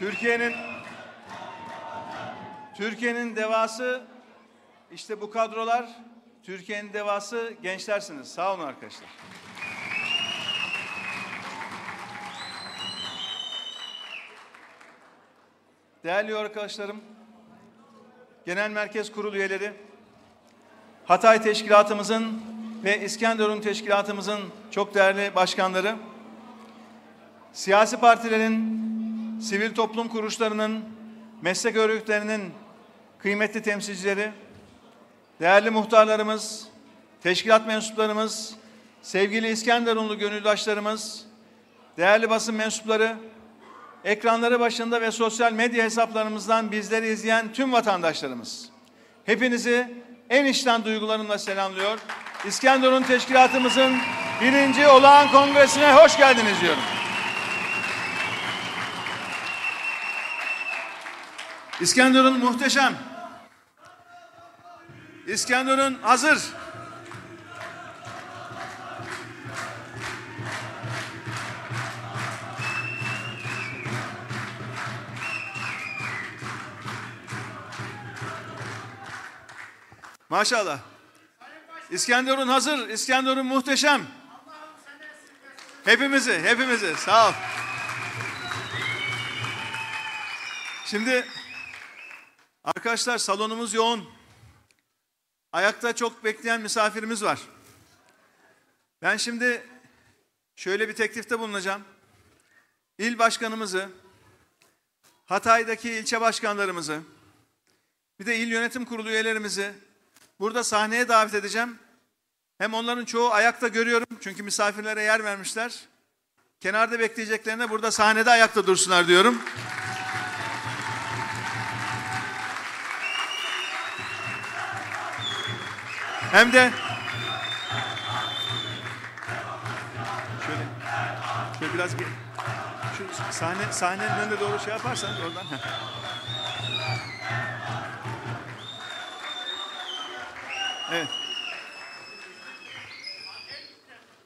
Türkiye'nin Türkiye'nin devası işte bu kadrolar Türkiye'nin devası gençlersiniz. Sağ olun arkadaşlar. Değerli arkadaşlarım, Genel Merkez Kurulu üyeleri, Hatay Teşkilatımızın ve İskenderun Teşkilatımızın çok değerli başkanları, siyasi partilerin, sivil toplum kuruluşlarının, meslek örgütlerinin kıymetli temsilcileri, değerli muhtarlarımız, teşkilat mensuplarımız, sevgili İskenderunlu gönüldaşlarımız, değerli basın mensupları, ekranları başında ve sosyal medya hesaplarımızdan bizleri izleyen tüm vatandaşlarımız. Hepinizi en içten duygularımla selamlıyor. İskenderun Teşkilatımızın birinci olağan kongresine hoş geldiniz diyorum. İskenderun muhteşem. İskenderun hazır. Maşallah. İskenderun hazır. İskenderun muhteşem. Hepimizi, hepimizi. Sağ ol. Şimdi arkadaşlar salonumuz yoğun. Ayakta çok bekleyen misafirimiz var. Ben şimdi şöyle bir teklifte bulunacağım. İl başkanımızı, Hatay'daki ilçe başkanlarımızı, bir de il yönetim kurulu üyelerimizi burada sahneye davet edeceğim. Hem onların çoğu ayakta görüyorum çünkü misafirlere yer vermişler. Kenarda bekleyeceklerine burada sahnede ayakta dursunlar diyorum. Hem de şöyle, şöyle biraz ge- şu sahne sahnenin önüne doğru şey yaparsan oradan. Evet.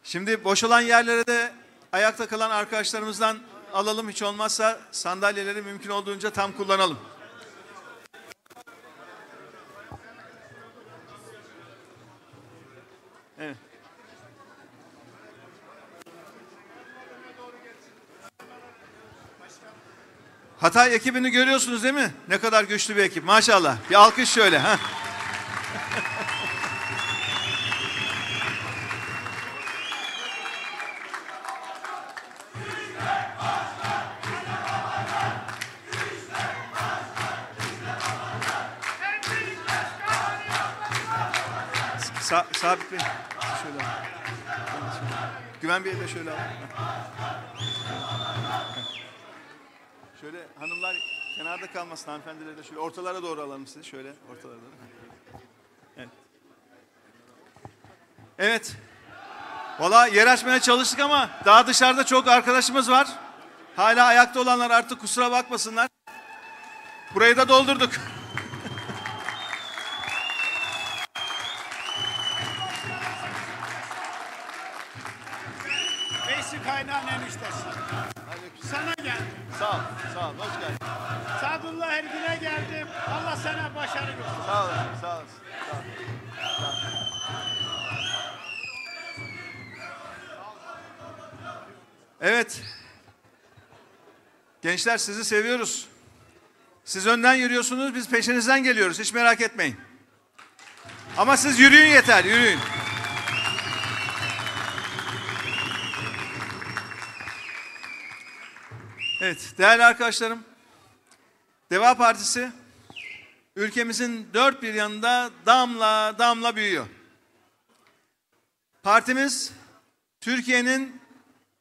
Şimdi boş olan yerlere de ayakta kalan arkadaşlarımızdan alalım hiç olmazsa sandalyeleri mümkün olduğunca tam kullanalım. Evet. Hatay ekibini görüyorsunuz değil mi? Ne kadar güçlü bir ekip. Maşallah. Bir alkış şöyle. Ha. Sa Sabit Bey. Şöyle. Güven Bey'i de şöyle. Şöyle hanımlar kenarda kalmasın hanımefendileri de şöyle ortalara doğru alalım sizi. Şöyle ortalara doğru. Evet. Evet. Valla yer açmaya çalıştık ama daha dışarıda çok arkadaşımız var. Hala ayakta olanlar artık kusura bakmasınlar. Burayı da doldurduk. Kaynağın eniştesi. Sana geldim. Sağ ol, sağ ol. Hoş geldin. Sadullah Ergin'e geldim. Allah sana başarı versin. Sağ olasın, sağ olasın. Sağ ol. Evet. Gençler sizi seviyoruz. Siz önden yürüyorsunuz, biz peşinizden geliyoruz. Hiç merak etmeyin. Ama siz yürüyün yeter, yürüyün. Evet, değerli arkadaşlarım. Deva Partisi ülkemizin dört bir yanında damla damla büyüyor. Partimiz Türkiye'nin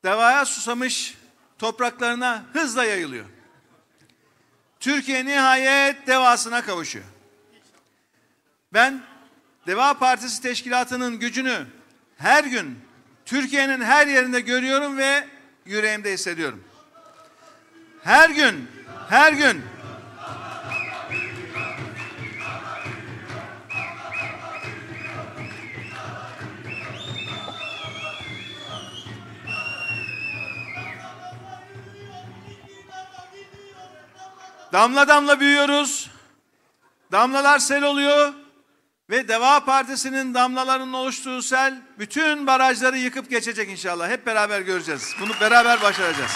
devaya susamış topraklarına hızla yayılıyor. Türkiye nihayet devasına kavuşuyor. Ben Deva Partisi teşkilatının gücünü her gün Türkiye'nin her yerinde görüyorum ve yüreğimde hissediyorum. Her gün, her gün Damla damla büyüyoruz. Damlalar sel oluyor. Ve Deva Partisi'nin damlalarının oluştuğu sel bütün barajları yıkıp geçecek inşallah. Hep beraber göreceğiz. Bunu beraber başaracağız.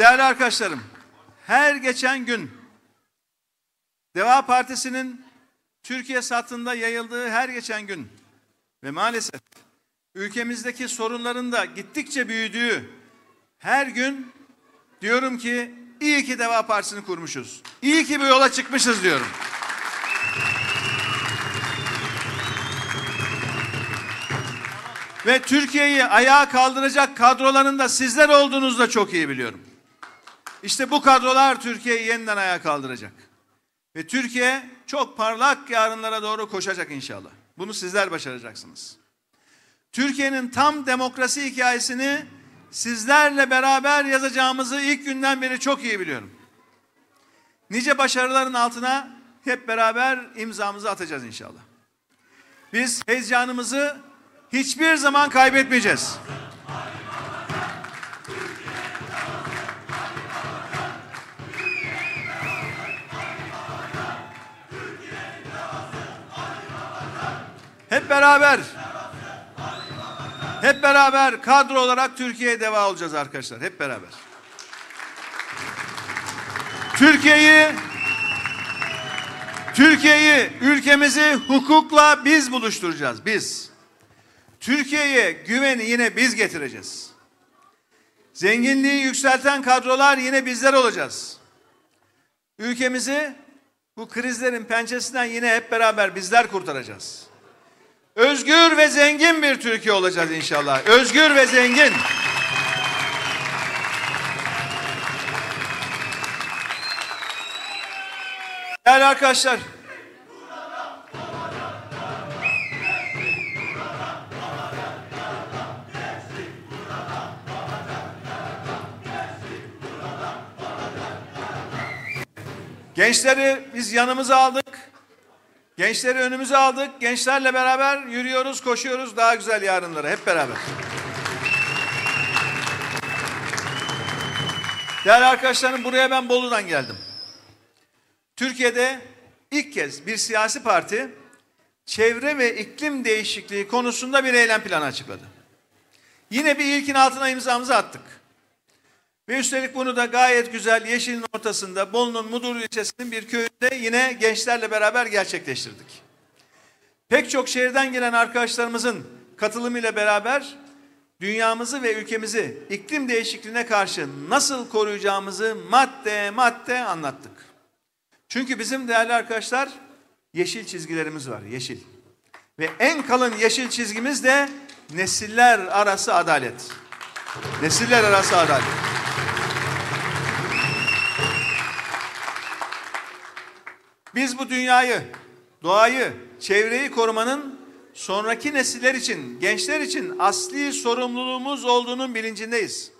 Değerli arkadaşlarım, her geçen gün Deva Partisi'nin Türkiye satında yayıldığı her geçen gün ve maalesef ülkemizdeki sorunların da gittikçe büyüdüğü her gün diyorum ki iyi ki Deva Partisi'ni kurmuşuz. İyi ki bu yola çıkmışız diyorum. Ve Türkiye'yi ayağa kaldıracak kadroların da sizler olduğunuzu da çok iyi biliyorum. İşte bu kadrolar Türkiye'yi yeniden ayağa kaldıracak. Ve Türkiye çok parlak yarınlara doğru koşacak inşallah. Bunu sizler başaracaksınız. Türkiye'nin tam demokrasi hikayesini sizlerle beraber yazacağımızı ilk günden beri çok iyi biliyorum. Nice başarıların altına hep beraber imzamızı atacağız inşallah. Biz heyecanımızı hiçbir zaman kaybetmeyeceğiz. Hep beraber hep beraber kadro olarak Türkiye'ye deva olacağız arkadaşlar. Hep beraber. Türkiye'yi Türkiye'yi, ülkemizi hukukla biz buluşturacağız. Biz. Türkiye'ye güveni yine biz getireceğiz. Zenginliği yükselten kadrolar yine bizler olacağız. Ülkemizi bu krizlerin pençesinden yine hep beraber bizler kurtaracağız. Özgür ve zengin bir Türkiye olacağız inşallah. Özgür ve zengin. Değerli arkadaşlar. Gençleri biz yanımıza aldık. Gençleri önümüze aldık. Gençlerle beraber yürüyoruz, koşuyoruz daha güzel yarınlara hep beraber. Değerli arkadaşlarım buraya ben Bolu'dan geldim. Türkiye'de ilk kez bir siyasi parti çevre ve iklim değişikliği konusunda bir eylem planı açıkladı. Yine bir ilkin altına imzamızı attık. Ve üstelik bunu da gayet güzel yeşilin ortasında Bolu'nun Mudur ilçesinin bir köyünde yine gençlerle beraber gerçekleştirdik. Pek çok şehirden gelen arkadaşlarımızın katılımıyla beraber dünyamızı ve ülkemizi iklim değişikliğine karşı nasıl koruyacağımızı madde madde anlattık. Çünkü bizim değerli arkadaşlar yeşil çizgilerimiz var, yeşil. Ve en kalın yeşil çizgimiz de nesiller arası adalet. Nesiller arası adalet. Biz bu dünyayı, doğayı, çevreyi korumanın sonraki nesiller için, gençler için asli sorumluluğumuz olduğunun bilincindeyiz.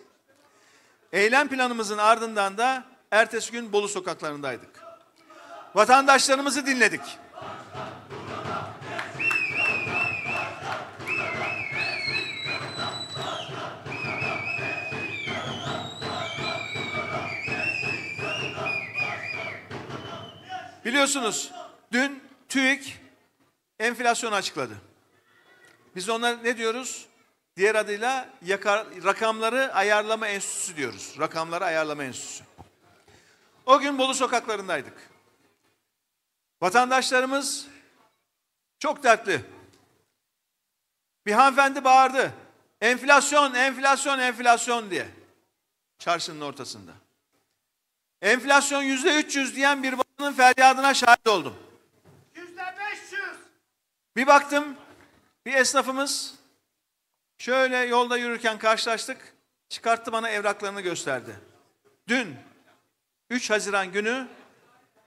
Eylem planımızın ardından da ertesi gün Bolu sokaklarındaydık. Vatandaşlarımızı dinledik. Biliyorsunuz dün TÜİK enflasyonu açıkladı. Biz ona ne diyoruz? Diğer adıyla yakar, rakamları ayarlama enstitüsü diyoruz. Rakamları ayarlama enstitüsü. O gün Bolu sokaklarındaydık. Vatandaşlarımız çok dertli. Bir hanımefendi bağırdı. Enflasyon, enflasyon, enflasyon diye. Çarşının ortasında. Enflasyon yüzde 300 diyen bir babanın feryadına şahit oldum. Yüzde 500. Bir baktım bir esnafımız şöyle yolda yürürken karşılaştık. Çıkarttı bana evraklarını gösterdi. Dün 3 Haziran günü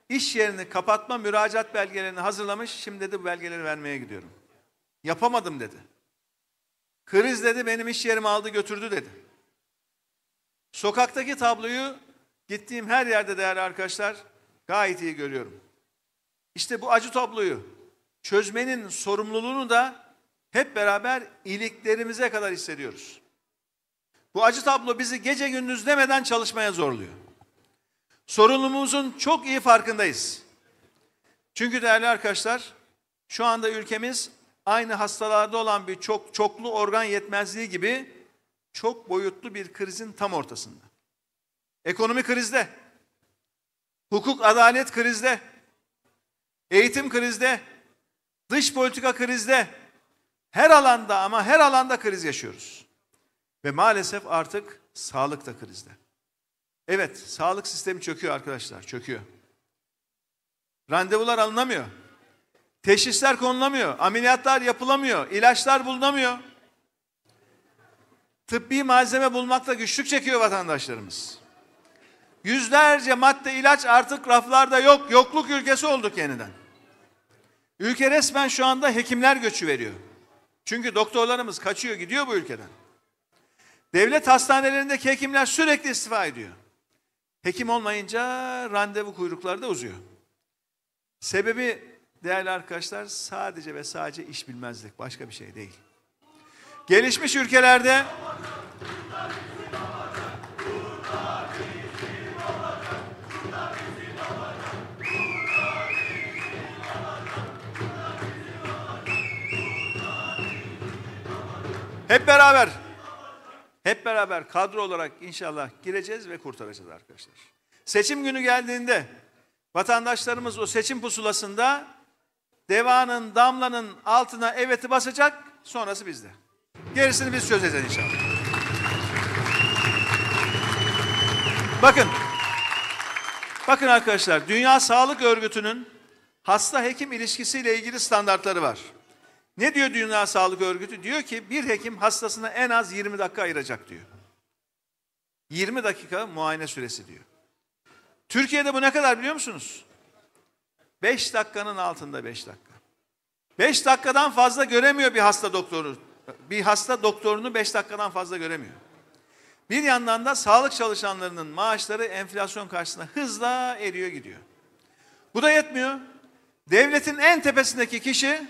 iş yerini kapatma müracaat belgelerini hazırlamış. Şimdi dedi bu belgeleri vermeye gidiyorum. Yapamadım dedi. Kriz dedi benim iş yerimi aldı götürdü dedi. Sokaktaki tabloyu gittiğim her yerde değerli arkadaşlar gayet iyi görüyorum. İşte bu acı tabloyu çözmenin sorumluluğunu da hep beraber iliklerimize kadar hissediyoruz. Bu acı tablo bizi gece gündüz demeden çalışmaya zorluyor. Sorunumuzun çok iyi farkındayız. Çünkü değerli arkadaşlar, şu anda ülkemiz aynı hastalarda olan bir çok çoklu organ yetmezliği gibi çok boyutlu bir krizin tam ortasında. Ekonomi krizde, hukuk adalet krizde, eğitim krizde, dış politika krizde, her alanda ama her alanda kriz yaşıyoruz. Ve maalesef artık sağlık da krizde. Evet, sağlık sistemi çöküyor arkadaşlar, çöküyor. Randevular alınamıyor. Teşhisler konulamıyor, ameliyatlar yapılamıyor, ilaçlar bulunamıyor. Tıbbi malzeme bulmakta güçlük çekiyor vatandaşlarımız. Yüzlerce madde ilaç artık raflarda yok, yokluk ülkesi olduk yeniden. Ülke resmen şu anda hekimler göçü veriyor. Çünkü doktorlarımız kaçıyor gidiyor bu ülkeden. Devlet hastanelerindeki hekimler sürekli istifa ediyor. Hekim olmayınca randevu kuyrukları da uzuyor. Sebebi değerli arkadaşlar sadece ve sadece iş bilmezlik başka bir şey değil. Gelişmiş ülkelerde hep beraber hep beraber kadro olarak inşallah gireceğiz ve kurtaracağız arkadaşlar. Seçim günü geldiğinde vatandaşlarımız o seçim pusulasında devanın damlanın altına evet'i basacak sonrası bizde. Gerisini biz çözeceğiz inşallah. Bakın. Bakın arkadaşlar Dünya Sağlık Örgütü'nün hasta hekim ilişkisiyle ilgili standartları var. Ne diyor Dünya Sağlık Örgütü? Diyor ki bir hekim hastasına en az 20 dakika ayıracak diyor. 20 dakika muayene süresi diyor. Türkiye'de bu ne kadar biliyor musunuz? 5 dakikanın altında 5 dakika. 5 dakikadan fazla göremiyor bir hasta doktoru. Bir hasta doktorunu 5 dakikadan fazla göremiyor. Bir yandan da sağlık çalışanlarının maaşları enflasyon karşısında hızla eriyor gidiyor. Bu da yetmiyor. Devletin en tepesindeki kişi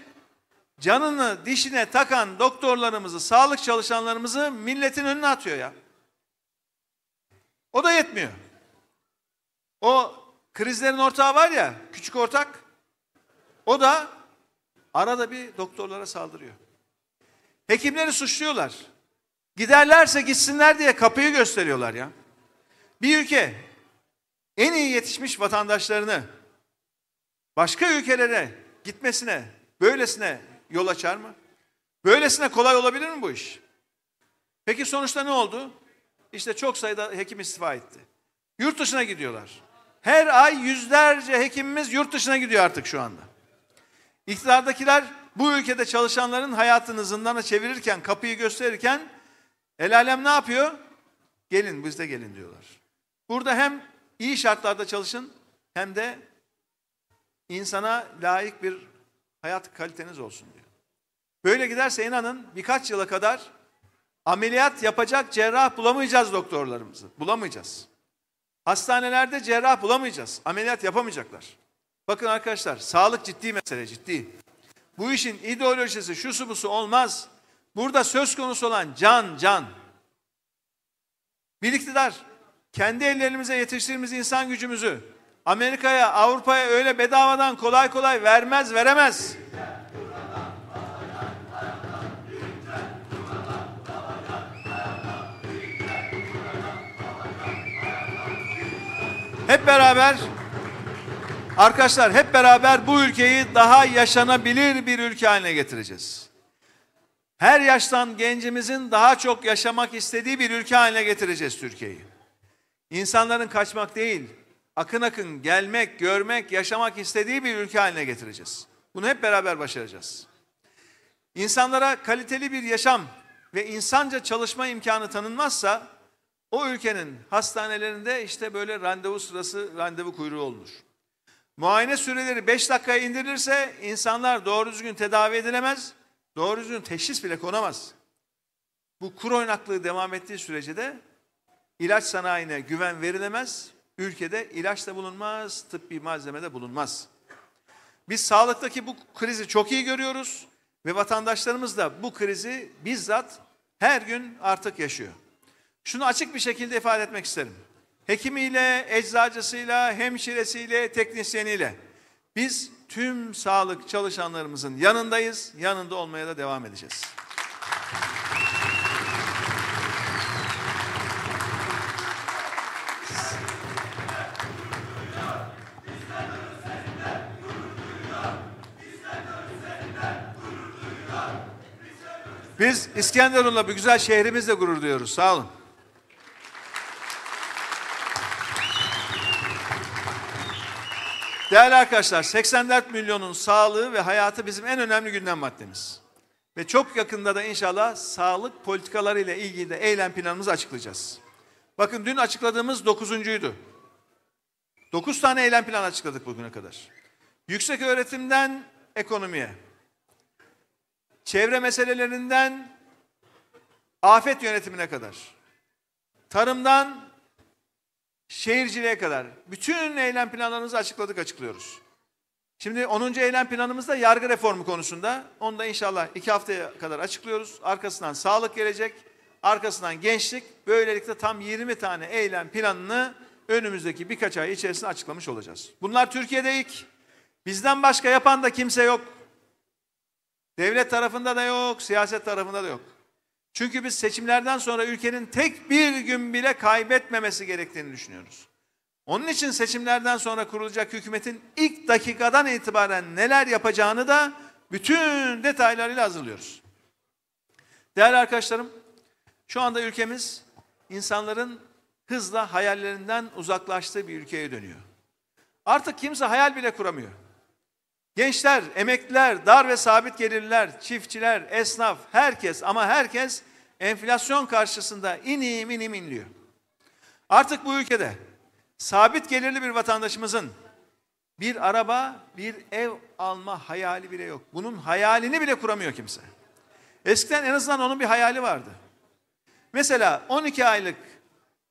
canını dişine takan doktorlarımızı, sağlık çalışanlarımızı milletin önüne atıyor ya. O da yetmiyor. O krizlerin ortağı var ya, küçük ortak. O da arada bir doktorlara saldırıyor. Hekimleri suçluyorlar. Giderlerse gitsinler diye kapıyı gösteriyorlar ya. Bir ülke en iyi yetişmiş vatandaşlarını başka ülkelere gitmesine, böylesine yol açar mı? Böylesine kolay olabilir mi bu iş? Peki sonuçta ne oldu? İşte çok sayıda hekim istifa etti. Yurt dışına gidiyorlar. Her ay yüzlerce hekimimiz yurt dışına gidiyor artık şu anda. İktidardakiler bu ülkede çalışanların hayatını zindana çevirirken, kapıyı gösterirken el alem ne yapıyor? Gelin biz de gelin diyorlar. Burada hem iyi şartlarda çalışın hem de insana layık bir hayat kaliteniz olsun diyor. Böyle giderse inanın birkaç yıla kadar ameliyat yapacak cerrah bulamayacağız doktorlarımızı. Bulamayacağız. Hastanelerde cerrah bulamayacağız. Ameliyat yapamayacaklar. Bakın arkadaşlar sağlık ciddi mesele ciddi. Bu işin ideolojisi şusu busu olmaz. Burada söz konusu olan can can. Bir iktidar kendi ellerimize yetiştirdiğimiz insan gücümüzü Amerika'ya, Avrupa'ya öyle bedavadan kolay kolay vermez, veremez. Hep beraber arkadaşlar hep beraber bu ülkeyi daha yaşanabilir bir ülke haline getireceğiz. Her yaştan gencimizin daha çok yaşamak istediği bir ülke haline getireceğiz Türkiye'yi. İnsanların kaçmak değil, akın akın gelmek, görmek, yaşamak istediği bir ülke haline getireceğiz. Bunu hep beraber başaracağız. İnsanlara kaliteli bir yaşam ve insanca çalışma imkanı tanınmazsa o ülkenin hastanelerinde işte böyle randevu sırası, randevu kuyruğu olur. Muayene süreleri 5 dakikaya indirilirse insanlar doğru düzgün tedavi edilemez, doğru düzgün teşhis bile konamaz. Bu kur oynaklığı devam ettiği sürece de ilaç sanayine güven verilemez, ülkede ilaç da bulunmaz, tıbbi malzeme de bulunmaz. Biz sağlıktaki bu krizi çok iyi görüyoruz ve vatandaşlarımız da bu krizi bizzat her gün artık yaşıyor. Şunu açık bir şekilde ifade etmek isterim. Hekimiyle, eczacısıyla, hemşiresiyle, teknisyeniyle biz tüm sağlık çalışanlarımızın yanındayız, yanında olmaya da devam edeceğiz. Biz İskenderun'la bu güzel şehrimizle gurur duyuyoruz. Sağ olun. Değerli arkadaşlar, 84 milyonun sağlığı ve hayatı bizim en önemli gündem maddemiz. Ve çok yakında da inşallah sağlık politikaları ile ilgili de eylem planımızı açıklayacağız. Bakın dün açıkladığımız dokuzuncuydu. Dokuz tane eylem planı açıkladık bugüne kadar. Yüksek öğretimden ekonomiye, çevre meselelerinden afet yönetimine kadar, tarımdan şehirciliğe kadar bütün eylem planlarımızı açıkladık, açıklıyoruz. Şimdi 10. eylem planımızda yargı reformu konusunda. Onu da inşallah iki haftaya kadar açıklıyoruz. Arkasından sağlık gelecek, arkasından gençlik. Böylelikle tam 20 tane eylem planını önümüzdeki birkaç ay içerisinde açıklamış olacağız. Bunlar Türkiye'de ilk. Bizden başka yapan da kimse yok. Devlet tarafında da yok, siyaset tarafında da yok. Çünkü biz seçimlerden sonra ülkenin tek bir gün bile kaybetmemesi gerektiğini düşünüyoruz. Onun için seçimlerden sonra kurulacak hükümetin ilk dakikadan itibaren neler yapacağını da bütün detaylarıyla hazırlıyoruz. Değerli arkadaşlarım, şu anda ülkemiz insanların hızla hayallerinden uzaklaştığı bir ülkeye dönüyor. Artık kimse hayal bile kuramıyor. Gençler, emekliler, dar ve sabit gelirliler, çiftçiler, esnaf, herkes ama herkes enflasyon karşısında inim inim inliyor. Artık bu ülkede sabit gelirli bir vatandaşımızın bir araba, bir ev alma hayali bile yok. Bunun hayalini bile kuramıyor kimse. Eskiden en azından onun bir hayali vardı. Mesela 12 aylık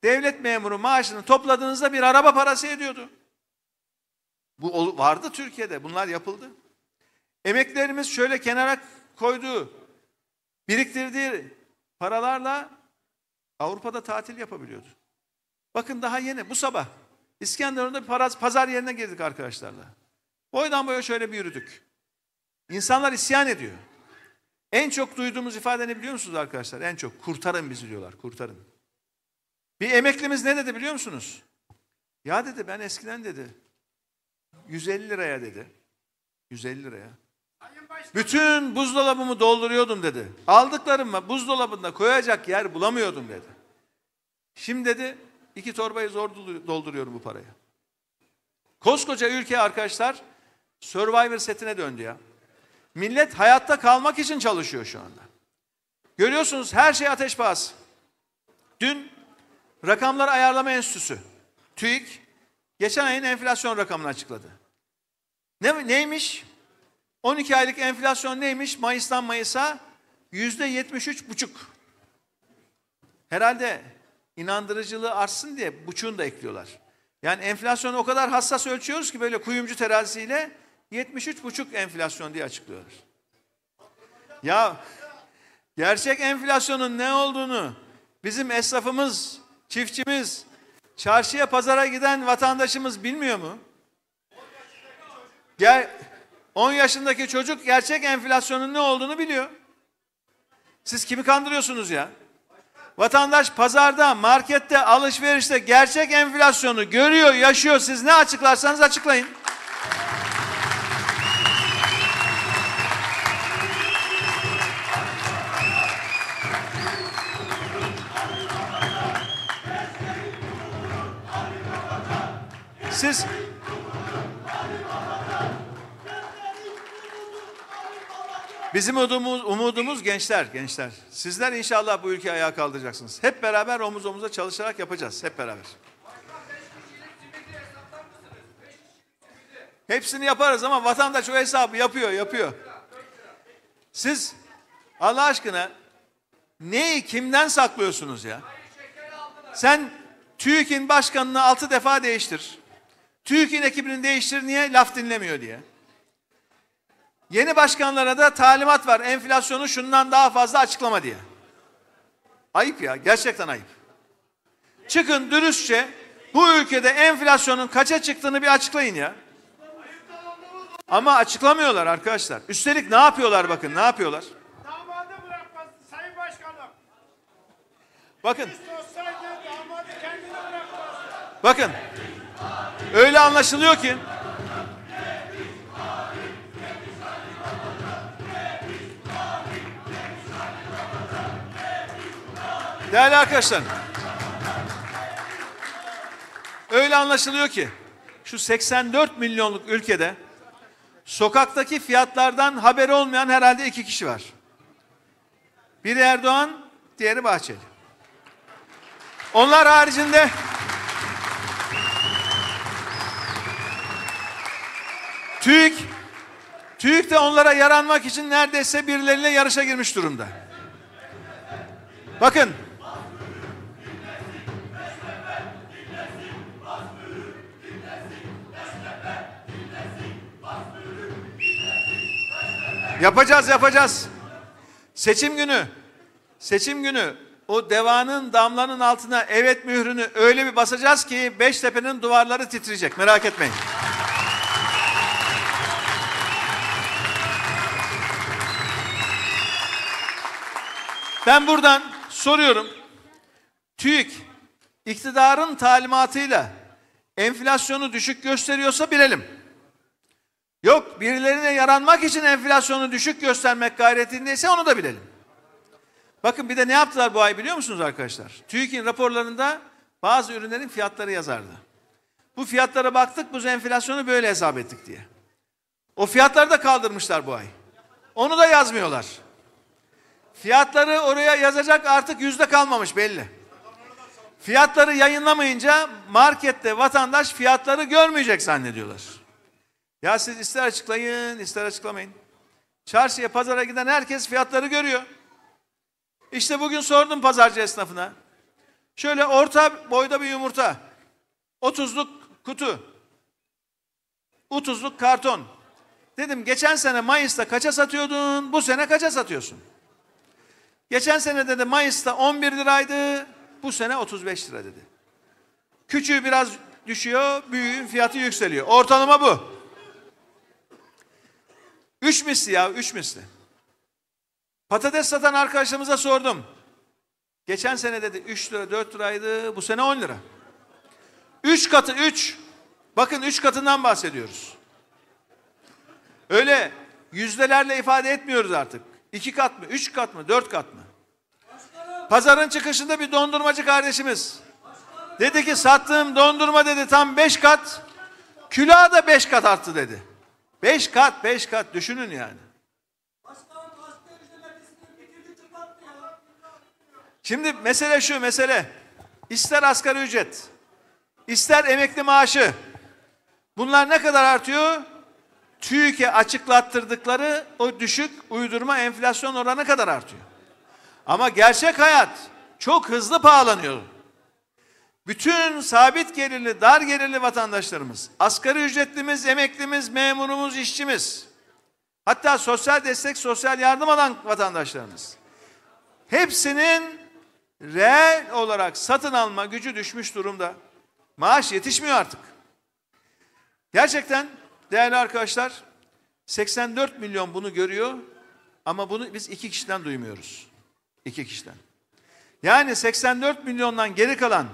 devlet memuru maaşını topladığınızda bir araba parası ediyordu. Bu vardı Türkiye'de. Bunlar yapıldı. Emeklerimiz şöyle kenara koyduğu, biriktirdiği paralarla Avrupa'da tatil yapabiliyordu. Bakın daha yeni bu sabah İskenderun'da bir pazar yerine girdik arkadaşlarla. Boydan boya şöyle bir yürüdük. İnsanlar isyan ediyor. En çok duyduğumuz ifade ne biliyor musunuz arkadaşlar? En çok kurtarın bizi diyorlar, kurtarın. Bir emeklimiz ne dedi biliyor musunuz? Ya dedi ben eskiden dedi 150 liraya dedi. 150 liraya. Bütün buzdolabımı dolduruyordum dedi. Aldıklarımı buzdolabında koyacak yer bulamıyordum dedi. Şimdi dedi iki torbayı zor dolduruyorum bu paraya. Koskoca ülke arkadaşlar Survivor setine döndü ya. Millet hayatta kalmak için çalışıyor şu anda. Görüyorsunuz her şey ateş pahası. Dün Rakamlar Ayarlama Enstitüsü, TÜİK, geçen ayın enflasyon rakamını açıkladı. Ne, neymiş? 12 aylık enflasyon neymiş? Mayıs'tan Mayıs'a yüzde 73 buçuk. Herhalde inandırıcılığı artsın diye buçuğunu da ekliyorlar. Yani enflasyonu o kadar hassas ölçüyoruz ki böyle kuyumcu terazisiyle 73 buçuk enflasyon diye açıklıyorlar. Ya gerçek enflasyonun ne olduğunu bizim esnafımız, çiftçimiz, çarşıya pazara giden vatandaşımız bilmiyor mu? Gel 10 yaşındaki çocuk gerçek enflasyonun ne olduğunu biliyor. Siz kimi kandırıyorsunuz ya? Vatandaş pazarda, markette, alışverişte gerçek enflasyonu görüyor, yaşıyor. Siz ne açıklarsanız açıklayın. Siz Bizim umudumuz, umudumuz gençler, gençler. Sizler inşallah bu ülkeyi ayağa kaldıracaksınız. Hep beraber omuz omuza çalışarak yapacağız, hep beraber. Hepsini yaparız ama vatandaş o hesabı yapıyor, yapıyor. Siz Allah aşkına neyi kimden saklıyorsunuz ya? Sen TÜİK'in başkanını altı defa değiştir. TÜİK'in ekibini değiştir niye? Laf dinlemiyor diye. Yeni başkanlara da talimat var. Enflasyonu şundan daha fazla açıklama diye. Ayıp ya. Gerçekten ayıp. çıkın dürüstçe bu ülkede enflasyonun kaça çıktığını bir açıklayın ya. Ama açıklamıyorlar arkadaşlar. Üstelik ne yapıyorlar bakın ne yapıyorlar. Damadı bırakmaz Sayın Başkanım. Bakın bakın. Öyle anlaşılıyor ki Değerli arkadaşlar. Öyle anlaşılıyor ki şu 84 milyonluk ülkede sokaktaki fiyatlardan haberi olmayan herhalde iki kişi var. Biri Erdoğan, diğeri Bahçeli. Onlar haricinde TÜİK TÜİK de onlara yaranmak için neredeyse birileriyle yarışa girmiş durumda. Bakın. Yapacağız, yapacağız. Seçim günü, seçim günü o devanın damlanın altına evet mührünü öyle bir basacağız ki Beştepe'nin duvarları titreyecek. Merak etmeyin. Ben buradan soruyorum. TÜİK iktidarın talimatıyla enflasyonu düşük gösteriyorsa bilelim. Yok birilerine yaranmak için enflasyonu düşük göstermek gayretindeyse onu da bilelim. Bakın bir de ne yaptılar bu ay biliyor musunuz arkadaşlar? TÜİK'in raporlarında bazı ürünlerin fiyatları yazardı. Bu fiyatlara baktık bu enflasyonu böyle hesap ettik diye. O fiyatları da kaldırmışlar bu ay. Onu da yazmıyorlar. Fiyatları oraya yazacak artık yüzde kalmamış belli. Fiyatları yayınlamayınca markette vatandaş fiyatları görmeyecek zannediyorlar. Ya siz ister açıklayın ister açıklamayın. Çarşıya pazara giden herkes fiyatları görüyor. İşte bugün sordum pazarcı esnafına. Şöyle orta boyda bir yumurta. 30'luk kutu. 30'luk karton. Dedim geçen sene Mayıs'ta kaça satıyordun? Bu sene kaça satıyorsun? Geçen sene dedi Mayıs'ta 11 liraydı. Bu sene 35 lira dedi. Küçüğü biraz düşüyor, büyüğün fiyatı yükseliyor. Ortalama bu. Üç misli ya, üç misli. Patates satan arkadaşlarımıza sordum. Geçen sene dedi 3 lira 4 liraydı bu sene 10 lira. 3 katı 3. Bakın 3 katından bahsediyoruz. Öyle yüzdelerle ifade etmiyoruz artık. 2 kat mı 3 kat mı 4 kat mı? Pazarın çıkışında bir dondurmacı kardeşimiz. Dedi ki sattığım dondurma dedi tam 5 kat. Külah da 5 kat arttı dedi. 5 kat 5 kat düşünün yani. Şimdi mesele şu mesele. İster asgari ücret, ister emekli maaşı. Bunlar ne kadar artıyor? TÜİK'e açıklattırdıkları o düşük uydurma enflasyon oranı kadar artıyor. Ama gerçek hayat çok hızlı pahalanıyor. Bütün sabit gelirli, dar gelirli vatandaşlarımız, asgari ücretlimiz, emeklimiz, memurumuz, işçimiz, hatta sosyal destek, sosyal yardım alan vatandaşlarımız. Hepsinin reel olarak satın alma gücü düşmüş durumda. Maaş yetişmiyor artık. Gerçekten değerli arkadaşlar 84 milyon bunu görüyor ama bunu biz iki kişiden duymuyoruz. İki kişiden. Yani 84 milyondan geri kalan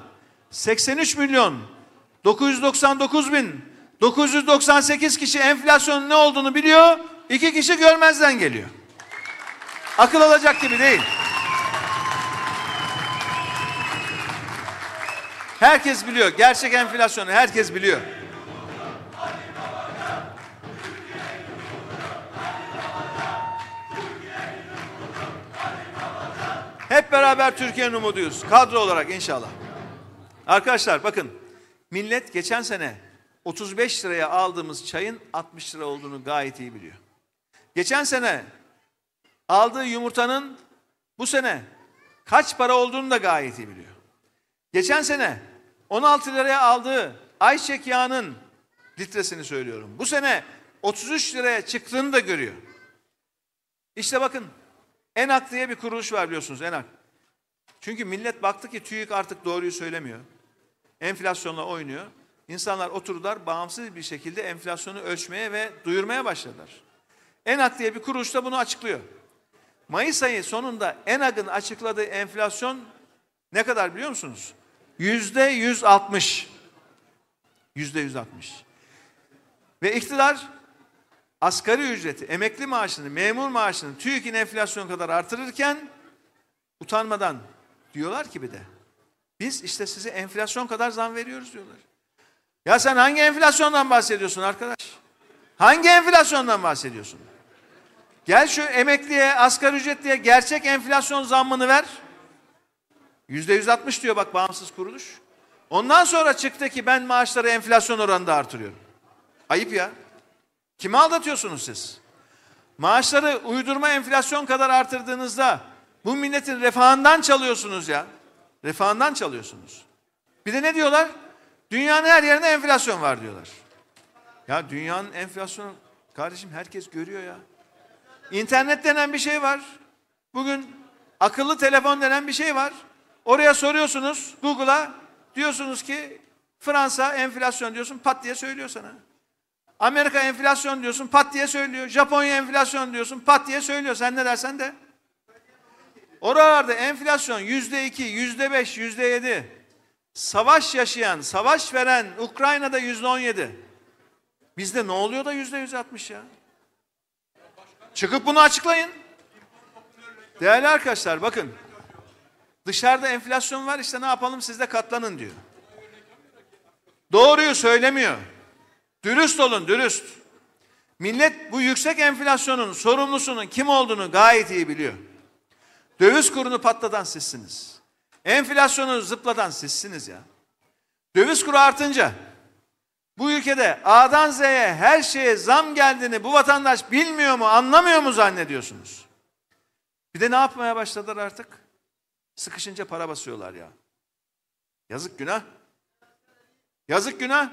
83 milyon 999 bin 998 kişi enflasyonun ne olduğunu biliyor. iki kişi görmezden geliyor. Akıl alacak gibi değil. Herkes biliyor. Gerçek enflasyonu herkes biliyor. Beraber Türkiye'nin umuduyuz. Kadro olarak inşallah. Arkadaşlar bakın. Millet geçen sene 35 liraya aldığımız çayın 60 lira olduğunu gayet iyi biliyor. Geçen sene aldığı yumurtanın bu sene kaç para olduğunu da gayet iyi biliyor. Geçen sene 16 liraya aldığı ayçiçek yağının litresini söylüyorum. Bu sene 33 liraya çıktığını da görüyor. İşte bakın ENAK diye bir kuruluş var biliyorsunuz ENAK. Çünkü millet baktı ki TÜİK artık doğruyu söylemiyor. Enflasyonla oynuyor. İnsanlar oturdular bağımsız bir şekilde enflasyonu ölçmeye ve duyurmaya başladılar. ENAK diye bir kuruluş da bunu açıklıyor. Mayıs ayı sonunda ENAK'ın açıkladığı enflasyon ne kadar biliyor musunuz? Yüzde 160. Yüzde 160. Ve iktidar asgari ücreti, emekli maaşını, memur maaşını TÜİK'in enflasyon kadar artırırken utanmadan diyorlar ki bir de biz işte size enflasyon kadar zam veriyoruz diyorlar. Ya sen hangi enflasyondan bahsediyorsun arkadaş? Hangi enflasyondan bahsediyorsun? Gel şu emekliye, asgari ücretliye gerçek enflasyon zammını ver. Yüzde yüz altmış diyor bak bağımsız kuruluş. Ondan sonra çıktı ki ben maaşları enflasyon oranında artırıyorum. Ayıp ya. Kimi aldatıyorsunuz siz? Maaşları uydurma enflasyon kadar artırdığınızda bu milletin refahından çalıyorsunuz ya. Refahından çalıyorsunuz. Bir de ne diyorlar? Dünyanın her yerinde enflasyon var diyorlar. Ya dünyanın enflasyonu kardeşim herkes görüyor ya. İnternet denen bir şey var. Bugün akıllı telefon denen bir şey var. Oraya soruyorsunuz Google'a diyorsunuz ki Fransa enflasyon diyorsun pat diye söylüyor sana. Amerika enflasyon diyorsun pat diye söylüyor. Japonya enflasyon diyorsun pat diye söylüyor. Sen ne dersen de. Oralarda enflasyon yüzde iki, yüzde beş, yüzde yedi. Savaş yaşayan, savaş veren Ukrayna'da yüzde on yedi. Bizde ne oluyor da yüzde yüz altmış ya? Çıkıp bunu açıklayın. Değerli arkadaşlar bakın. Dışarıda enflasyon var işte ne yapalım siz de katlanın diyor. Doğruyu söylemiyor. Dürüst olun dürüst. Millet bu yüksek enflasyonun sorumlusunun kim olduğunu gayet iyi biliyor. Döviz kurunu patlatan sizsiniz. Enflasyonu zıplatan sizsiniz ya. Döviz kuru artınca bu ülkede A'dan Z'ye her şeye zam geldiğini bu vatandaş bilmiyor mu, anlamıyor mu zannediyorsunuz? Bir de ne yapmaya başladılar artık? Sıkışınca para basıyorlar ya. Yazık günah. Yazık günah.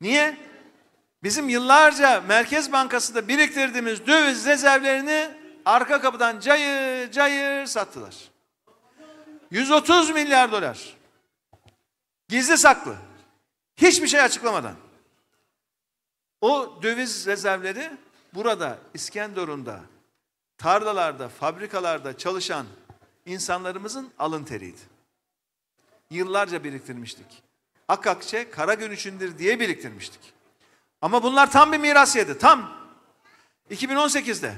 Niye? Bizim yıllarca Merkez Bankası'nda biriktirdiğimiz döviz rezervlerini arka kapıdan cayır cayır sattılar. 130 milyar dolar. Gizli saklı. Hiçbir şey açıklamadan. O döviz rezervleri burada İskenderun'da, tarlalarda, fabrikalarda çalışan insanlarımızın alın teriydi. Yıllarca biriktirmiştik. Akakçe kara gün içindir diye biriktirmiştik. Ama bunlar tam bir miras yedi. Tam 2018'de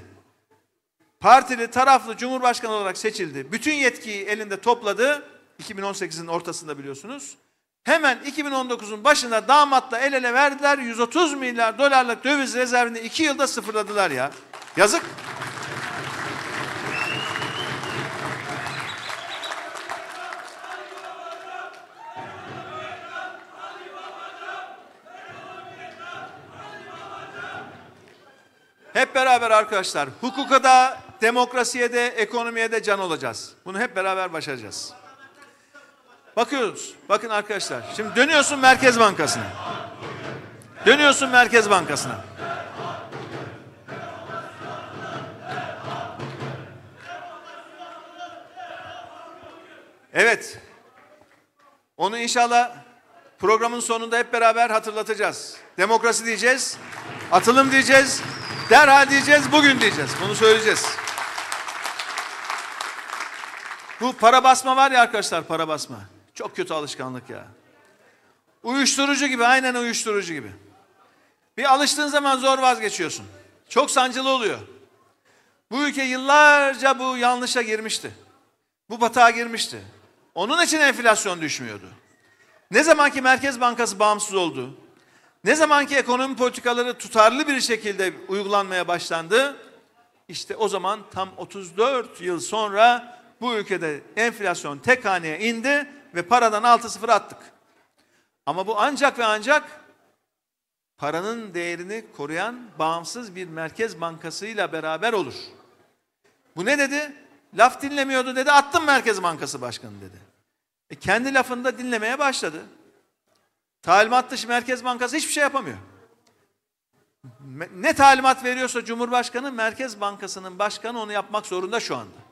partili taraflı cumhurbaşkanı olarak seçildi. Bütün yetkiyi elinde topladı. 2018'in ortasında biliyorsunuz. Hemen 2019'un başında damatla el ele verdiler. 130 milyar dolarlık döviz rezervini 2 yılda sıfırladılar ya. Yazık. Hep beraber arkadaşlar hukuka da, demokrasiye de, ekonomiye de can olacağız. Bunu hep beraber başaracağız. Bakıyoruz. Bakın arkadaşlar. Şimdi dönüyorsun Merkez Bankası'na. Dönüyorsun Merkez Bankası'na. Evet. Onu inşallah programın sonunda hep beraber hatırlatacağız. Demokrasi diyeceğiz, atılım diyeceğiz, derhal diyeceğiz, bugün diyeceğiz. Bunu söyleyeceğiz. Bu para basma var ya arkadaşlar para basma. Çok kötü alışkanlık ya. Uyuşturucu gibi aynen uyuşturucu gibi. Bir alıştığın zaman zor vazgeçiyorsun. Çok sancılı oluyor. Bu ülke yıllarca bu yanlışa girmişti. Bu batağa girmişti. Onun için enflasyon düşmüyordu. Ne zaman ki Merkez Bankası bağımsız oldu, ne zaman ki ekonomi politikaları tutarlı bir şekilde uygulanmaya başlandı, işte o zaman tam 34 yıl sonra bu ülkede enflasyon tek haneye indi ve paradan 6-0 attık. Ama bu ancak ve ancak paranın değerini koruyan bağımsız bir merkez bankasıyla beraber olur. Bu ne dedi? Laf dinlemiyordu dedi. Attım Merkez Bankası Başkanı dedi. E kendi lafını da dinlemeye başladı. Talimat dışı Merkez Bankası hiçbir şey yapamıyor. Ne talimat veriyorsa Cumhurbaşkanı Merkez Bankası'nın başkanı onu yapmak zorunda şu anda.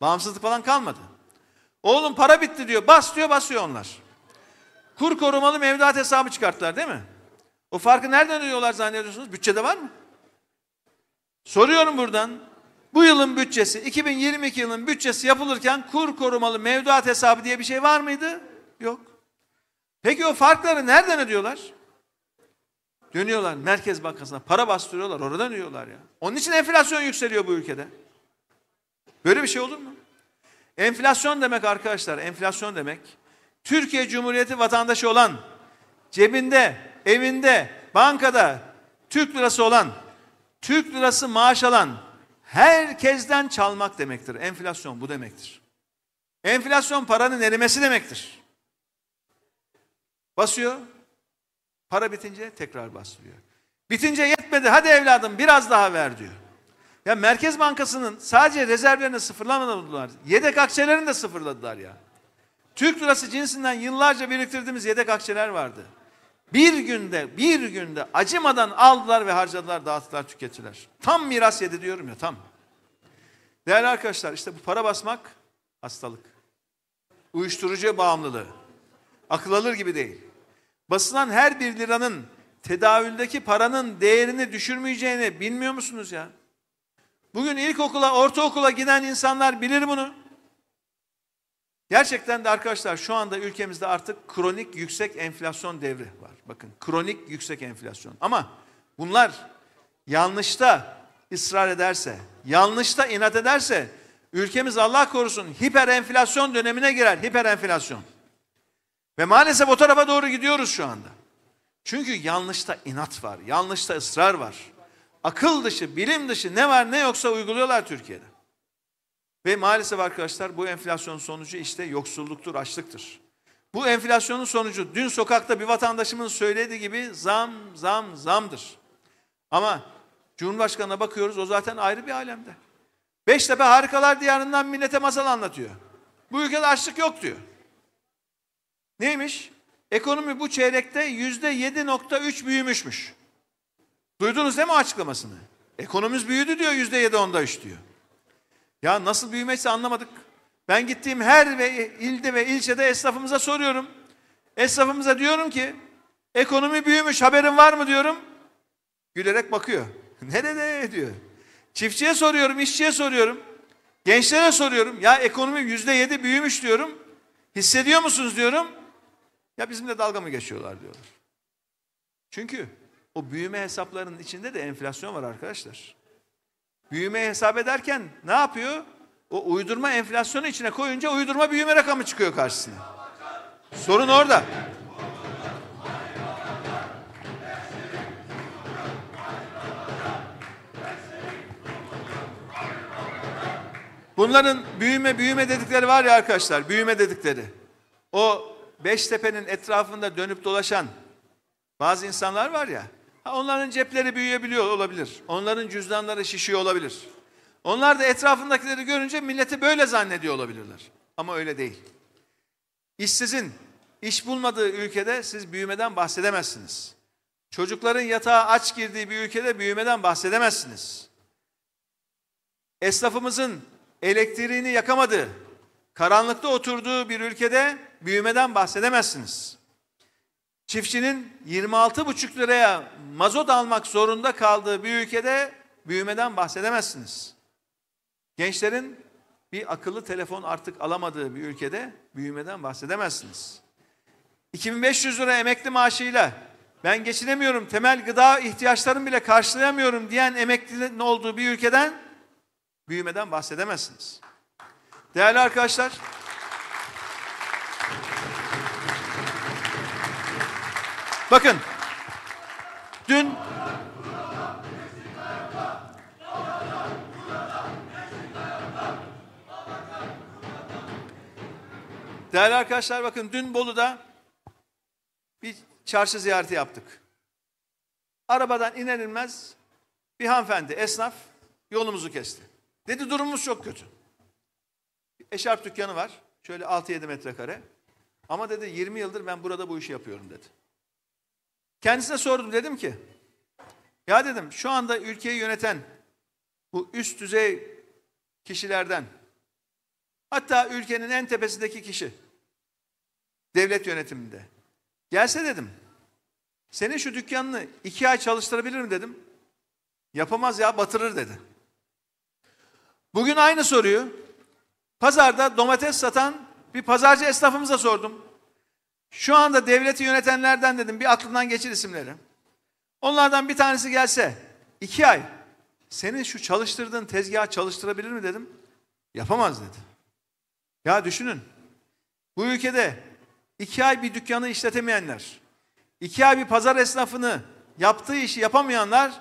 Bağımsızlık falan kalmadı. Oğlum para bitti diyor. Bas diyor basıyor onlar. Kur korumalı mevduat hesabı çıkarttılar değil mi? O farkı nereden ödüyorlar zannediyorsunuz? Bütçede var mı? Soruyorum buradan. Bu yılın bütçesi, 2022 yılın bütçesi yapılırken kur korumalı mevduat hesabı diye bir şey var mıydı? Yok. Peki o farkları nereden ödüyorlar? Dönüyorlar Merkez Bankası'na para bastırıyorlar oradan ödüyorlar ya. Onun için enflasyon yükseliyor bu ülkede. Böyle bir şey olur mu? Enflasyon demek arkadaşlar, enflasyon demek Türkiye Cumhuriyeti vatandaşı olan, cebinde, evinde, bankada Türk lirası olan, Türk lirası maaş alan herkesten çalmak demektir. Enflasyon bu demektir. Enflasyon paranın erimesi demektir. Basıyor, para bitince tekrar bastırıyor. Bitince yetmedi, hadi evladım biraz daha ver diyor. Ya Merkez Bankası'nın sadece rezervlerini sıfırlamadılar. Yedek akçelerini de sıfırladılar ya. Türk lirası cinsinden yıllarca biriktirdiğimiz yedek akçeler vardı. Bir günde, bir günde acımadan aldılar ve harcadılar, dağıttılar, tükettiler. Tam miras yedi diyorum ya, tam. Değerli arkadaşlar, işte bu para basmak hastalık. Uyuşturucu bağımlılığı. Akıl alır gibi değil. Basılan her bir liranın tedavüldeki paranın değerini düşürmeyeceğini bilmiyor musunuz ya? Bugün ilkokula, ortaokula giden insanlar bilir bunu. Gerçekten de arkadaşlar şu anda ülkemizde artık kronik yüksek enflasyon devri var. Bakın kronik yüksek enflasyon. Ama bunlar yanlışta ısrar ederse, yanlışta inat ederse ülkemiz Allah korusun hiper enflasyon dönemine girer. Hiper enflasyon. Ve maalesef o tarafa doğru gidiyoruz şu anda. Çünkü yanlışta inat var, yanlışta ısrar var. Akıl dışı, bilim dışı ne var ne yoksa uyguluyorlar Türkiye'de. Ve maalesef arkadaşlar bu enflasyon sonucu işte yoksulluktur, açlıktır. Bu enflasyonun sonucu dün sokakta bir vatandaşımın söylediği gibi zam, zam, zamdır. Ama Cumhurbaşkanı'na bakıyoruz o zaten ayrı bir alemde. Beştepe Harikalar Diyarı'ndan millete masal anlatıyor. Bu ülkede açlık yok diyor. Neymiş? Ekonomi bu çeyrekte yüzde 7.3 büyümüşmüş. Duydunuz değil mi açıklamasını? Ekonomimiz büyüdü diyor yüzde 7 onda 3 diyor. Ya nasıl büyümesi anlamadık. Ben gittiğim her ve ilde ve ilçede esnafımıza soruyorum. Esnafımıza diyorum ki ekonomi büyümüş haberin var mı diyorum. Gülerek bakıyor. Nerede diyor. Çiftçiye soruyorum, işçiye soruyorum. Gençlere soruyorum. Ya ekonomi yüzde yedi büyümüş diyorum. Hissediyor musunuz diyorum. Ya bizimle dalga mı geçiyorlar diyorlar. Çünkü o büyüme hesaplarının içinde de enflasyon var arkadaşlar. Büyümeyi hesap ederken ne yapıyor? O uydurma enflasyonu içine koyunca uydurma büyüme rakamı çıkıyor karşısına. Sorun orada. Bunların büyüme büyüme dedikleri var ya arkadaşlar, büyüme dedikleri. O Beştepe'nin etrafında dönüp dolaşan bazı insanlar var ya, onların cepleri büyüyebiliyor olabilir. Onların cüzdanları şişiyor olabilir. Onlar da etrafındakileri görünce milleti böyle zannediyor olabilirler. Ama öyle değil. İşsizin iş bulmadığı ülkede siz büyümeden bahsedemezsiniz. Çocukların yatağa aç girdiği bir ülkede büyümeden bahsedemezsiniz. Esnafımızın elektriğini yakamadığı, karanlıkta oturduğu bir ülkede büyümeden bahsedemezsiniz. Çiftçinin 26,5 liraya mazot almak zorunda kaldığı bir ülkede büyümeden bahsedemezsiniz. Gençlerin bir akıllı telefon artık alamadığı bir ülkede büyümeden bahsedemezsiniz. 2500 lira emekli maaşıyla ben geçinemiyorum, temel gıda ihtiyaçlarımı bile karşılayamıyorum diyen emeklinin olduğu bir ülkeden büyümeden bahsedemezsiniz. Değerli arkadaşlar, bakın dün Değerli arkadaşlar bakın dün Bolu'da bir çarşı ziyareti yaptık. Arabadan iner inmez bir hanımefendi, esnaf yolumuzu kesti. Dedi durumumuz çok kötü. Eşarp dükkanı var. Şöyle 6-7 metrekare. Ama dedi 20 yıldır ben burada bu işi yapıyorum dedi. Kendisine sordum dedim ki ya dedim şu anda ülkeyi yöneten bu üst düzey kişilerden Hatta ülkenin en tepesindeki kişi. Devlet yönetiminde. Gelse dedim. Senin şu dükkanını iki ay çalıştırabilir mi dedim. Yapamaz ya batırır dedi. Bugün aynı soruyu pazarda domates satan bir pazarcı esnafımıza sordum. Şu anda devleti yönetenlerden dedim bir aklından geçir isimleri. Onlardan bir tanesi gelse iki ay senin şu çalıştırdığın tezgahı çalıştırabilir mi dedim. Yapamaz dedi. Ya düşünün bu ülkede iki ay bir dükkanı işletemeyenler, iki ay bir pazar esnafını yaptığı işi yapamayanlar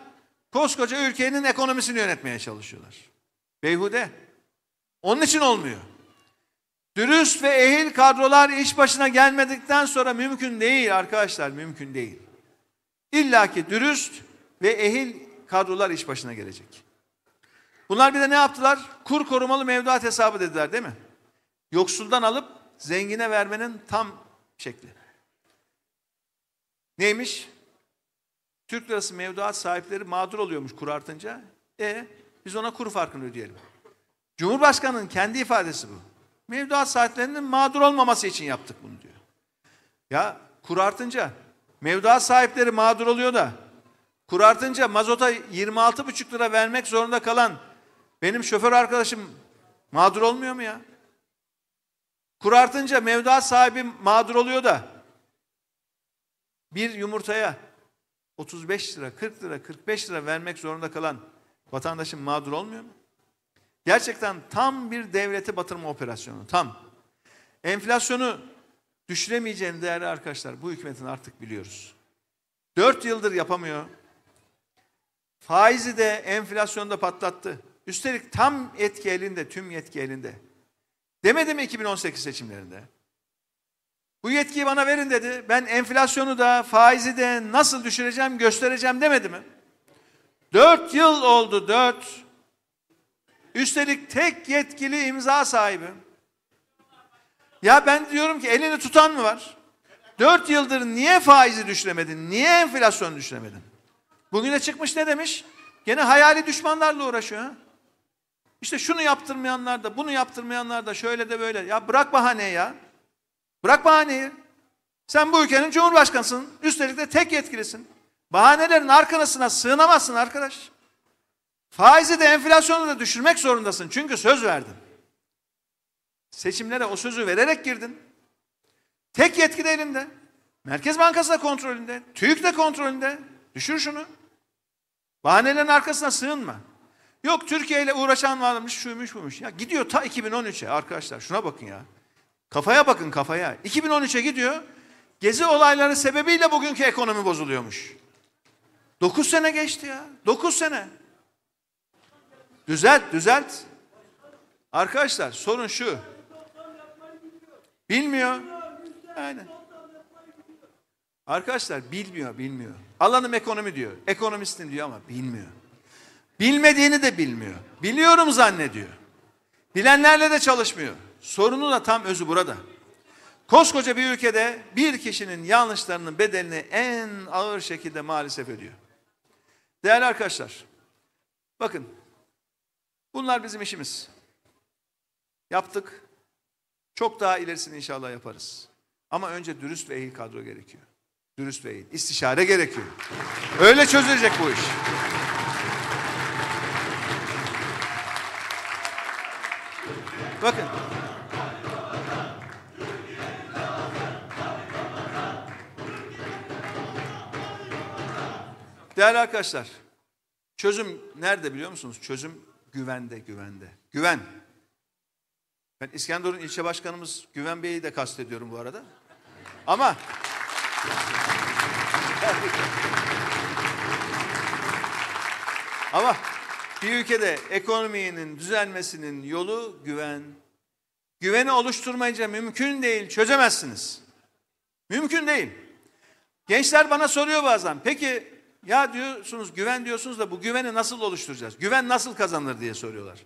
koskoca ülkenin ekonomisini yönetmeye çalışıyorlar. Beyhude. Onun için olmuyor. Dürüst ve ehil kadrolar iş başına gelmedikten sonra mümkün değil arkadaşlar, mümkün değil. İlla ki dürüst ve ehil kadrolar iş başına gelecek. Bunlar bir de ne yaptılar? Kur korumalı mevduat hesabı dediler değil mi? Yoksuldan alıp zengine vermenin tam şekli. Neymiş? Türk lirası mevduat sahipleri mağdur oluyormuş kur artınca. E biz ona kur farkını ödeyelim. Cumhurbaşkanının kendi ifadesi bu. Mevduat sahiplerinin mağdur olmaması için yaptık bunu diyor. Ya kur artınca mevduat sahipleri mağdur oluyor da kur artınca mazota 26,5 lira vermek zorunda kalan benim şoför arkadaşım mağdur olmuyor mu ya? Kur artınca mevduat sahibi mağdur oluyor da bir yumurtaya 35 lira, 40 lira, 45 lira vermek zorunda kalan vatandaşın mağdur olmuyor mu? Gerçekten tam bir devleti batırma operasyonu, tam. Enflasyonu düşüremeyeceğini değerli arkadaşlar bu hükümetin artık biliyoruz. Dört yıldır yapamıyor. Faizi de enflasyonda patlattı. Üstelik tam etki elinde, tüm yetki elinde. Demedi mi 2018 seçimlerinde? Bu yetkiyi bana verin dedi. Ben enflasyonu da faizi de nasıl düşüreceğim göstereceğim demedi mi? Dört yıl oldu dört. Üstelik tek yetkili imza sahibi. Ya ben diyorum ki elini tutan mı var? Dört yıldır niye faizi düşüremedin? Niye enflasyonu düşüremedin? Bugüne çıkmış ne demiş? Gene hayali düşmanlarla uğraşıyor. İşte şunu yaptırmayanlar da bunu yaptırmayanlar da şöyle de böyle. Ya bırak bahaneyi ya. Bırak bahaneyi. Sen bu ülkenin cumhurbaşkanısın. Üstelik de tek yetkilisin. Bahanelerin arkasına sığınamazsın arkadaş. Faizi de enflasyonu da düşürmek zorundasın. Çünkü söz verdin. Seçimlere o sözü vererek girdin. Tek yetki de elinde. Merkez Bankası da kontrolünde. TÜİK de kontrolünde. Düşür şunu. Bahanelerin arkasına sığınma. Yok Türkiye ile uğraşan varmış, şuymuş buymuş. Ya gidiyor ta 2013'e arkadaşlar. Şuna bakın ya. Kafaya bakın kafaya. 2013'e gidiyor. Gezi olayları sebebiyle bugünkü ekonomi bozuluyormuş. 9 sene geçti ya. 9 sene. Düzelt, düzelt. Arkadaşlar sorun şu. Bilmiyor. Aynen. Arkadaşlar bilmiyor, bilmiyor. Alanım ekonomi diyor. Ekonomistim diyor ama bilmiyor. Bilmediğini de bilmiyor. Biliyorum zannediyor. Bilenlerle de çalışmıyor. Sorunu da tam özü burada. Koskoca bir ülkede bir kişinin yanlışlarının bedelini en ağır şekilde maalesef ödüyor. Değerli arkadaşlar, bakın bunlar bizim işimiz. Yaptık. Çok daha ilerisini inşallah yaparız. Ama önce dürüst ve ehil kadro gerekiyor. Dürüst ve ehil. İstişare gerekiyor. Öyle çözülecek bu iş. Bakın. Değerli arkadaşlar, çözüm nerede biliyor musunuz? Çözüm güvende, güvende. Güven. Ben İskenderun ilçe başkanımız Güven Bey'i de kastediyorum bu arada. Ama ama bir ülkede ekonominin düzelmesinin yolu güven. Güveni oluşturmayınca mümkün değil, çözemezsiniz. Mümkün değil. Gençler bana soruyor bazen. Peki ya diyorsunuz güven diyorsunuz da bu güveni nasıl oluşturacağız? Güven nasıl kazanılır diye soruyorlar.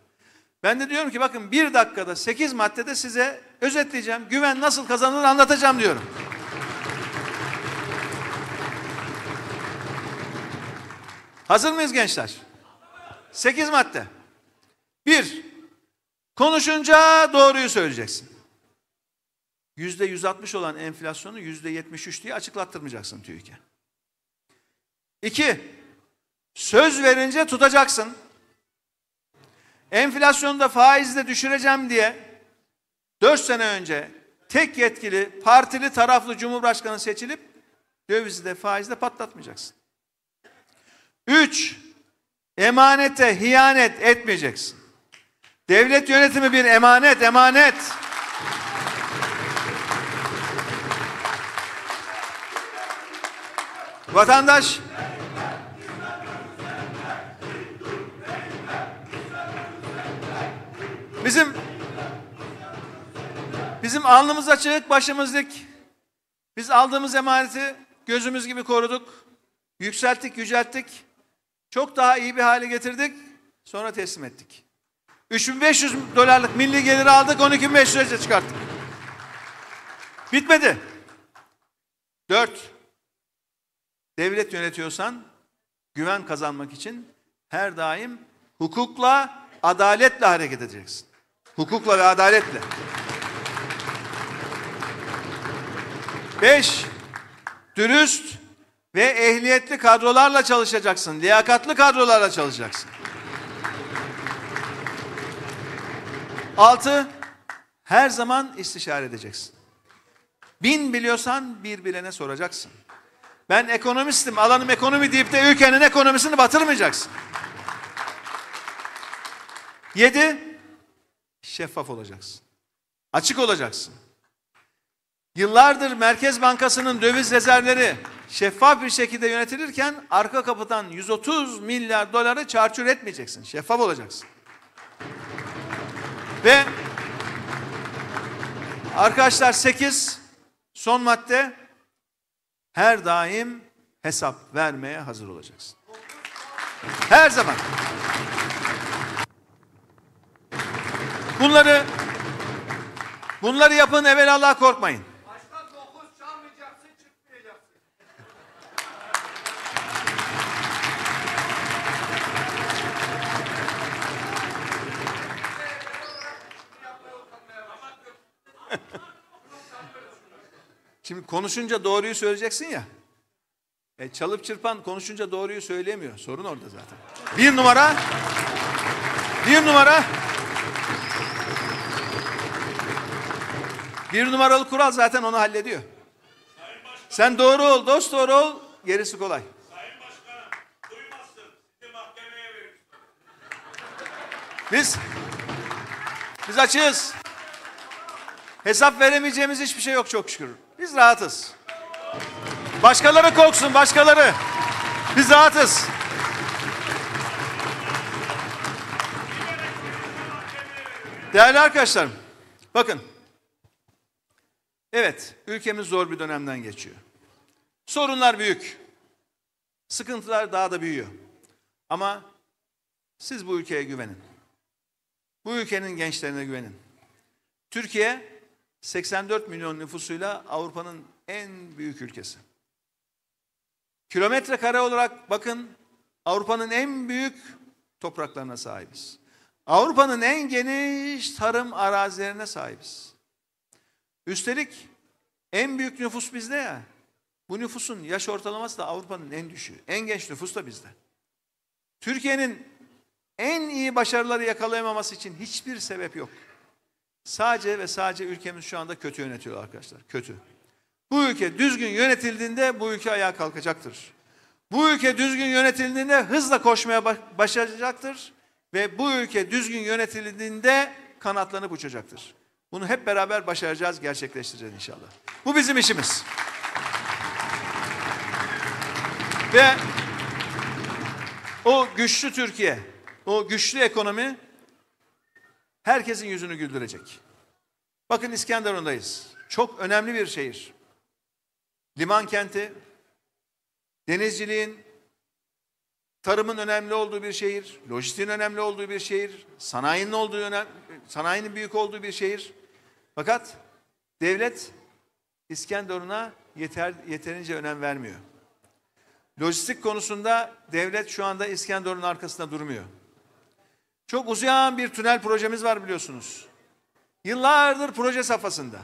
Ben de diyorum ki bakın bir dakikada sekiz maddede size özetleyeceğim. Güven nasıl kazanılır anlatacağım diyorum. Hazır mıyız gençler? Sekiz madde. Bir, Konuşunca doğruyu söyleyeceksin. Yüzde 160 olan enflasyonu yüzde 73 diye açıklattırmayacaksın TÜİK'e. İki, söz verince tutacaksın. Enflasyonu da faizi de düşüreceğim diye 4 sene önce tek yetkili partili taraflı cumhurbaşkanı seçilip dövizi de faizi de patlatmayacaksın. Üç, emanete hiyanet etmeyeceksin. Devlet yönetimi bir emanet, emanet. Vatandaş bizim bizim alnımız açık, başımız dik. Biz aldığımız emaneti gözümüz gibi koruduk. Yükselttik, yücelttik. Çok daha iyi bir hale getirdik. Sonra teslim ettik. 3500 dolarlık milli geliri aldık, 12500'e çıkarttık. Bitmedi. Dört, devlet yönetiyorsan güven kazanmak için her daim hukukla, adaletle hareket edeceksin. Hukukla ve adaletle. Beş, dürüst ve ehliyetli kadrolarla çalışacaksın. Liyakatlı kadrolarla çalışacaksın. Altı, her zaman istişare edeceksin. Bin biliyorsan bir bilene soracaksın. Ben ekonomistim, alanım ekonomi deyip de ülkenin ekonomisini batırmayacaksın. Yedi, şeffaf olacaksın. Açık olacaksın. Yıllardır Merkez Bankası'nın döviz rezervleri şeffaf bir şekilde yönetilirken arka kapıdan 130 milyar doları çarçur etmeyeceksin. Şeffaf olacaksın. Ve arkadaşlar 8 son madde her daim hesap vermeye hazır olacaksın. Her zaman. Bunları bunları yapın korkmayın. Dokuz çalmayacaksın, çıkmayacaksın. Şimdi konuşunca doğruyu söyleyeceksin ya. E, çalıp çırpan konuşunca doğruyu söyleyemiyor. Sorun orada zaten. Bir numara. Bir numara. Bir numaralı kural zaten onu hallediyor. Sen doğru ol, dost doğru ol, gerisi kolay. Biz biz açığız. Hesap veremeyeceğimiz hiçbir şey yok çok şükür. Biz rahatız. Başkaları korksun, başkaları. Biz rahatız. Değerli arkadaşlarım, bakın. Evet, ülkemiz zor bir dönemden geçiyor. Sorunlar büyük. Sıkıntılar daha da büyüyor. Ama siz bu ülkeye güvenin. Bu ülkenin gençlerine güvenin. Türkiye 84 milyon nüfusuyla Avrupa'nın en büyük ülkesi. Kilometre kare olarak bakın Avrupa'nın en büyük topraklarına sahibiz. Avrupa'nın en geniş tarım arazilerine sahibiz. Üstelik en büyük nüfus bizde ya. Bu nüfusun yaş ortalaması da Avrupa'nın en düşüğü. En genç nüfus da bizde. Türkiye'nin en iyi başarıları yakalayamaması için hiçbir sebep yok. Sadece ve sadece ülkemiz şu anda kötü yönetiyor arkadaşlar. Kötü. Bu ülke düzgün yönetildiğinde bu ülke ayağa kalkacaktır. Bu ülke düzgün yönetildiğinde hızla koşmaya başaracaktır. Ve bu ülke düzgün yönetildiğinde kanatlanıp uçacaktır. Bunu hep beraber başaracağız, gerçekleştireceğiz inşallah. Bu bizim işimiz. Ve o güçlü Türkiye, o güçlü ekonomi herkesin yüzünü güldürecek. Bakın İskenderun'dayız. Çok önemli bir şehir. Liman kenti, denizciliğin, tarımın önemli olduğu bir şehir, lojistiğin önemli olduğu bir şehir, sanayinin olduğu önem, sanayinin büyük olduğu bir şehir. Fakat devlet İskenderun'a yeter, yeterince önem vermiyor. Lojistik konusunda devlet şu anda İskenderun'un arkasında durmuyor. Çok uzayan bir tünel projemiz var biliyorsunuz. Yıllardır proje safhasında.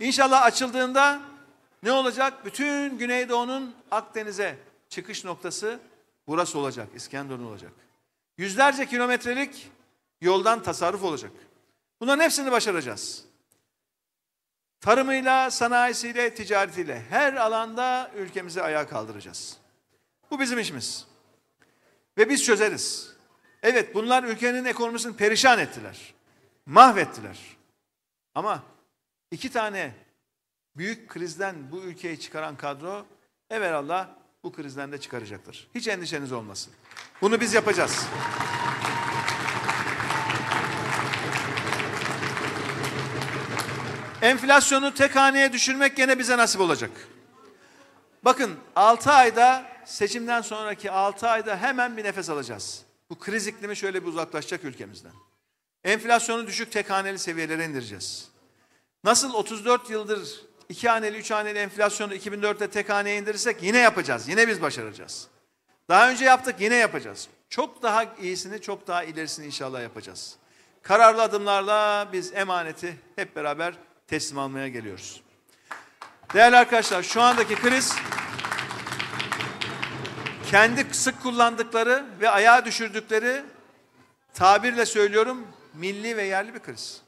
İnşallah açıldığında ne olacak? Bütün Güneydoğu'nun Akdeniz'e çıkış noktası burası olacak. İskenderun olacak. Yüzlerce kilometrelik yoldan tasarruf olacak. Bunların hepsini başaracağız. Tarımıyla, sanayisiyle, ticaretiyle her alanda ülkemizi ayağa kaldıracağız. Bu bizim işimiz. Ve biz çözeriz. Evet bunlar ülkenin ekonomisini perişan ettiler. Mahvettiler. Ama iki tane büyük krizden bu ülkeyi çıkaran kadro evvelallah bu krizden de çıkaracaktır. Hiç endişeniz olmasın. Bunu biz yapacağız. Enflasyonu tek haneye düşürmek gene bize nasip olacak. Bakın 6 ayda seçimden sonraki 6 ayda hemen bir nefes alacağız. Bu kriz iklimi şöyle bir uzaklaşacak ülkemizden. Enflasyonu düşük tek haneli seviyelere indireceğiz. Nasıl 34 yıldır iki haneli, üç haneli enflasyonu 2004'te tek haneye indirirsek yine yapacağız. Yine biz başaracağız. Daha önce yaptık yine yapacağız. Çok daha iyisini, çok daha ilerisini inşallah yapacağız. Kararlı adımlarla biz emaneti hep beraber teslim almaya geliyoruz. Değerli arkadaşlar şu andaki kriz kendi sık kullandıkları ve ayağa düşürdükleri tabirle söylüyorum milli ve yerli bir kriz.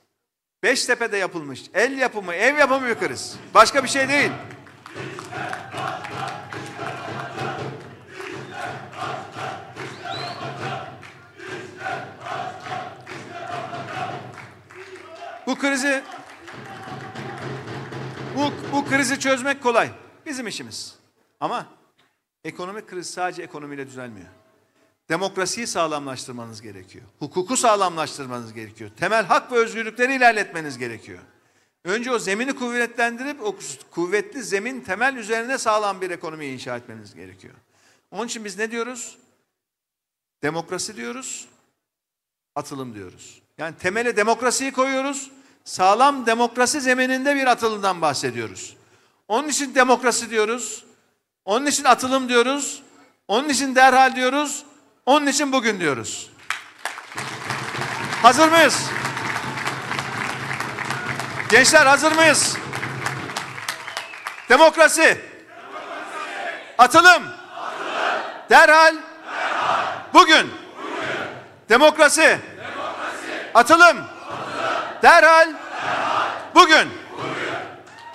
Beştepe'de yapılmış el yapımı, ev yapımı bir kriz. Başka bir şey değil. Bu krizi bu, bu krizi çözmek kolay. Bizim işimiz. Ama ekonomik kriz sadece ekonomiyle düzelmiyor. Demokrasiyi sağlamlaştırmanız gerekiyor. Hukuku sağlamlaştırmanız gerekiyor. Temel hak ve özgürlükleri ilerletmeniz gerekiyor. Önce o zemini kuvvetlendirip o kuvvetli zemin temel üzerine sağlam bir ekonomiyi inşa etmeniz gerekiyor. Onun için biz ne diyoruz? Demokrasi diyoruz, atılım diyoruz. Yani temele demokrasiyi koyuyoruz, sağlam demokrasi zemininde bir atılımdan bahsediyoruz. Onun için demokrasi diyoruz, onun için atılım diyoruz, onun için derhal diyoruz, onun için bugün diyoruz. Hazır mıyız? Gençler hazır mıyız? Demokrasi. Demokrasi. Atılım. Atılım. Derhal. Derhal. Bugün. Bugün. Demokrasi. Demokrasi. Atılım. Derhal. Derhal. Bugün. Bugün.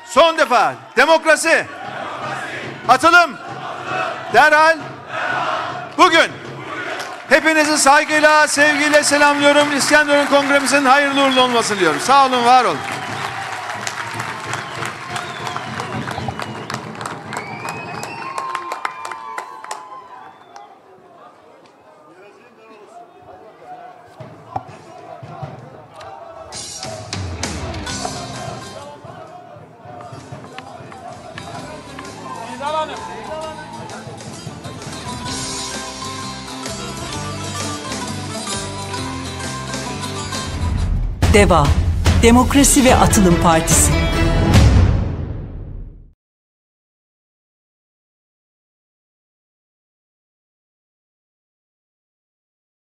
Son defa. Demokrasi. Demokrasi. Atılım. Atılım. Derhal. Derhal. Bugün. Hepinizi saygıyla, sevgiyle selamlıyorum. İskenderun Kongremizin hayırlı uğurlu olmasını diliyorum. Sağ olun, var olun. DEVA Demokrasi ve Atılım Partisi